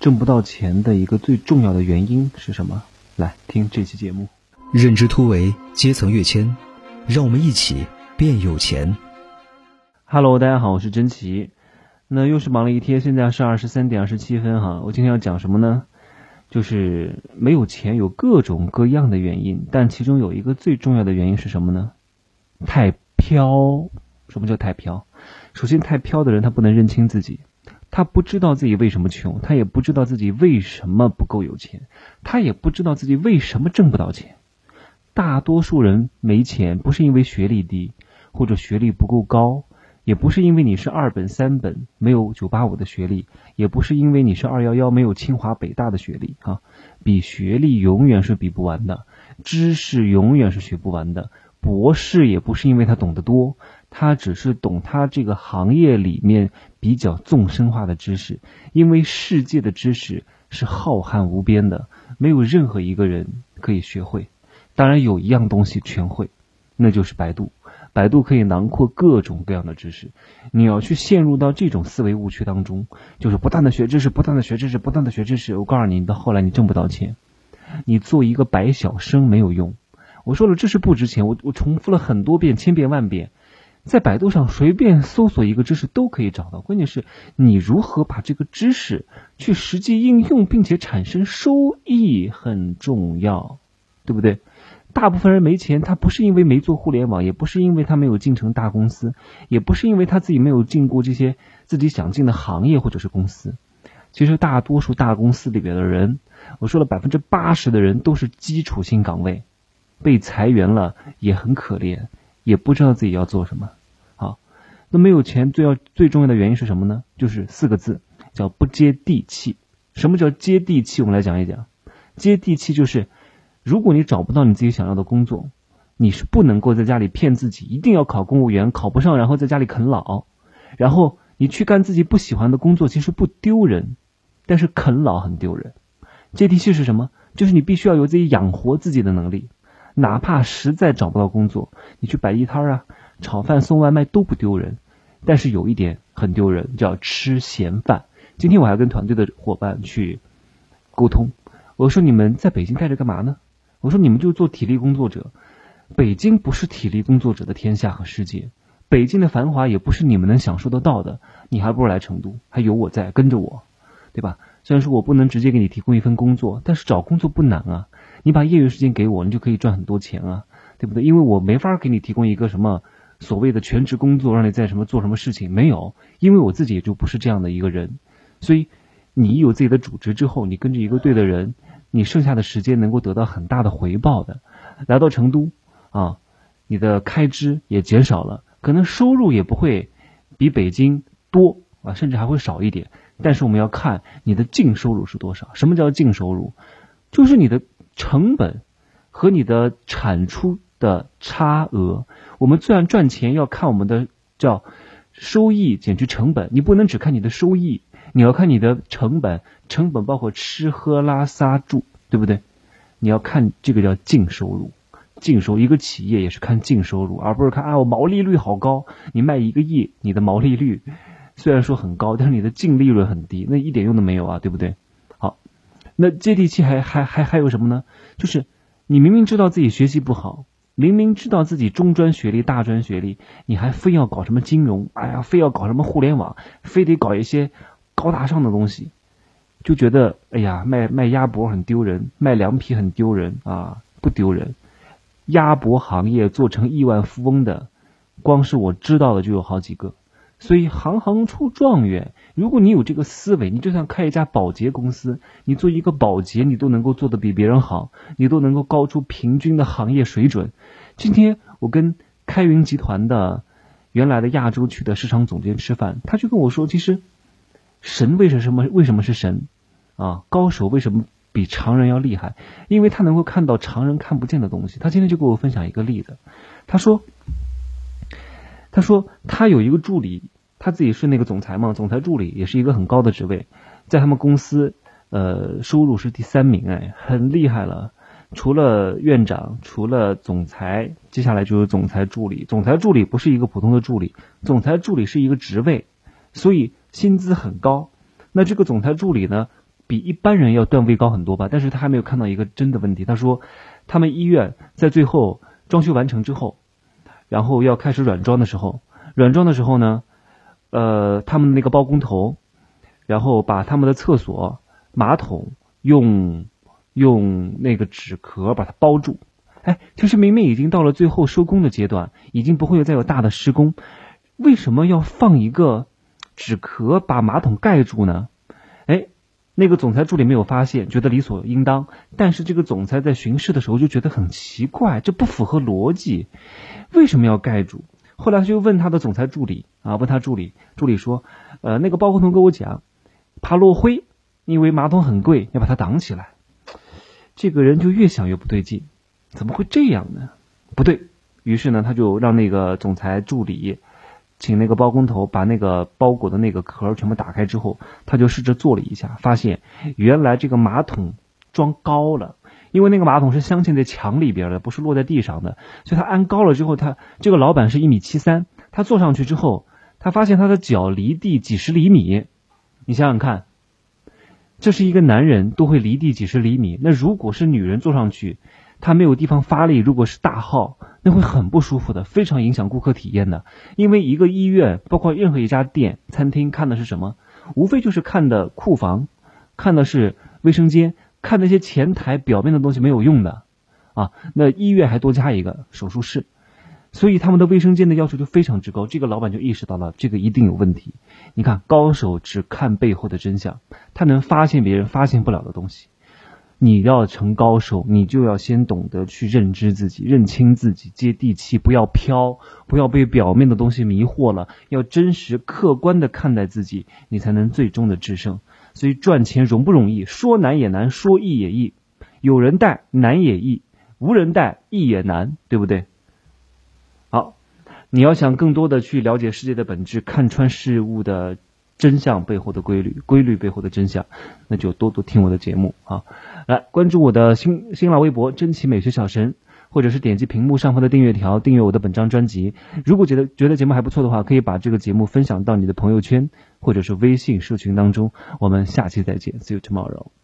挣不到钱的一个最重要的原因是什么？来听这期节目。认知突围，阶层跃迁，让我们一起变有钱。Hello，大家好，我是真奇。那又是忙了一天，现在是二十三点二十七分哈。我今天要讲什么呢？就是没有钱有各种各样的原因，但其中有一个最重要的原因是什么呢？太飘。什么叫太飘？首先，太飘的人他不能认清自己。他不知道自己为什么穷，他也不知道自己为什么不够有钱，他也不知道自己为什么挣不到钱。大多数人没钱，不是因为学历低或者学历不够高，也不是因为你是二本三本没有九八五的学历，也不是因为你是二幺幺没有清华北大的学历啊。比学历永远是比不完的，知识永远是学不完的。博士也不是因为他懂得多。他只是懂他这个行业里面比较纵深化的知识，因为世界的知识是浩瀚无边的，没有任何一个人可以学会。当然有一样东西全会，那就是百度。百度可以囊括各种各样的知识。你要去陷入到这种思维误区当中，就是不断的学知识，不断的学知识，不断的学知识。我告诉你，到后来你挣不到钱，你做一个白小生没有用。我说了，知识不值钱。我我重复了很多遍，千遍万遍。在百度上随便搜索一个知识都可以找到，关键是你如何把这个知识去实际应用，并且产生收益很重要，对不对？大部分人没钱，他不是因为没做互联网，也不是因为他没有进成大公司，也不是因为他自己没有进过这些自己想进的行业或者是公司。其实大多数大公司里边的人，我说了百分之八十的人都是基础性岗位，被裁员了也很可怜。也不知道自己要做什么，好，那没有钱最要最重要的原因是什么呢？就是四个字，叫不接地气。什么叫接地气？我们来讲一讲。接地气就是，如果你找不到你自己想要的工作，你是不能够在家里骗自己，一定要考公务员，考不上然后在家里啃老，然后你去干自己不喜欢的工作，其实不丢人，但是啃老很丢人。接地气是什么？就是你必须要有自己养活自己的能力。哪怕实在找不到工作，你去摆地摊啊、炒饭、送外卖都不丢人。但是有一点很丢人，叫吃闲饭。今天我还跟团队的伙伴去沟通，我说你们在北京待着干嘛呢？我说你们就做体力工作者。北京不是体力工作者的天下和世界，北京的繁华也不是你们能享受得到的。你还不如来成都，还有我在，跟着我，对吧？虽然说我不能直接给你提供一份工作，但是找工作不难啊。你把业余时间给我，你就可以赚很多钱啊，对不对？因为我没法给你提供一个什么所谓的全职工作，让你在什么做什么事情，没有，因为我自己也就不是这样的一个人。所以你有自己的主职之后，你跟着一个对的人，你剩下的时间能够得到很大的回报的。来到成都啊，你的开支也减少了，可能收入也不会比北京多啊，甚至还会少一点。但是我们要看你的净收入是多少。什么叫净收入？就是你的。成本和你的产出的差额，我们虽然赚钱要看我们的叫收益减去成本，你不能只看你的收益，你要看你的成本，成本包括吃喝拉撒住，对不对？你要看这个叫净收入，净收一个企业也是看净收入，而不是看啊我毛利率好高，你卖一个亿，你的毛利率虽然说很高，但是你的净利润很低，那一点用都没有啊，对不对？那接地气还还还还有什么呢？就是你明明知道自己学习不好，明明知道自己中专学历、大专学历，你还非要搞什么金融？哎呀，非要搞什么互联网，非得搞一些高大上的东西，就觉得哎呀，卖卖鸭脖很丢人，卖凉皮很丢人啊，不丢人。鸭脖行业做成亿万富翁的，光是我知道的就有好几个。所以行行出状元。如果你有这个思维，你就算开一家保洁公司，你做一个保洁，你都能够做得比别人好，你都能够高出平均的行业水准。今天我跟开云集团的原来的亚洲区的市场总监吃饭，他就跟我说，其实神为什么为什么是神啊？高手为什么比常人要厉害？因为他能够看到常人看不见的东西。他今天就跟我分享一个例子，他说。他说他有一个助理，他自己是那个总裁嘛，总裁助理也是一个很高的职位，在他们公司，呃，收入是第三名，哎，很厉害了。除了院长，除了总裁，接下来就是总裁助理。总裁助理不是一个普通的助理，总裁助理是一个职位，所以薪资很高。那这个总裁助理呢，比一般人要段位高很多吧，但是他还没有看到一个真的问题。他说，他们医院在最后装修完成之后，然后要开始软装的时候，软装的时候呢，呃，他们那个包工头，然后把他们的厕所马桶用用那个纸壳把它包住。哎，就是明明已经到了最后收工的阶段，已经不会再有大的施工，为什么要放一个纸壳把马桶盖住呢？那个总裁助理没有发现，觉得理所应当。但是这个总裁在巡视的时候就觉得很奇怪，这不符合逻辑，为什么要盖住？后来他就问他的总裁助理啊，问他助理，助理说，呃，那个包工头跟我讲，怕落灰，因为马桶很贵，要把它挡起来。这个人就越想越不对劲。怎么会这样呢？不对于是呢，他就让那个总裁助理请那个包工头把那个包裹的那个壳全部打开之后，他就试着做了一下，发现原来这个马桶装高了，因为那个马桶是镶嵌在墙里边的，不是落在地上的，所以他安高了之后，他这个老板是一米七三，他坐上去之后，他发现他的脚离地几十厘米，你想想看，这是一个男人都会离地几十厘米，那如果是女人坐上去？他没有地方发力，如果是大号，那会很不舒服的，非常影响顾客体验的。因为一个医院，包括任何一家店、餐厅，看的是什么？无非就是看的库房，看的是卫生间，看那些前台表面的东西没有用的啊。那医院还多加一个手术室，所以他们的卫生间的要求就非常之高。这个老板就意识到了这个一定有问题。你看，高手只看背后的真相，他能发现别人发现不了的东西。你要成高手，你就要先懂得去认知自己、认清自己、接地气，不要飘，不要被表面的东西迷惑了，要真实客观的看待自己，你才能最终的制胜。所以赚钱容不容易？说难也难，说易也易。有人带难也易，无人带易也难，对不对？好，你要想更多的去了解世界的本质，看穿事物的。真相背后的规律，规律背后的真相，那就多多听我的节目啊！来关注我的新新浪微博“真奇美学小神”，或者是点击屏幕上方的订阅条，订阅我的本张专辑。如果觉得觉得节目还不错的话，可以把这个节目分享到你的朋友圈或者是微信社群当中。我们下期再见，See you tomorrow。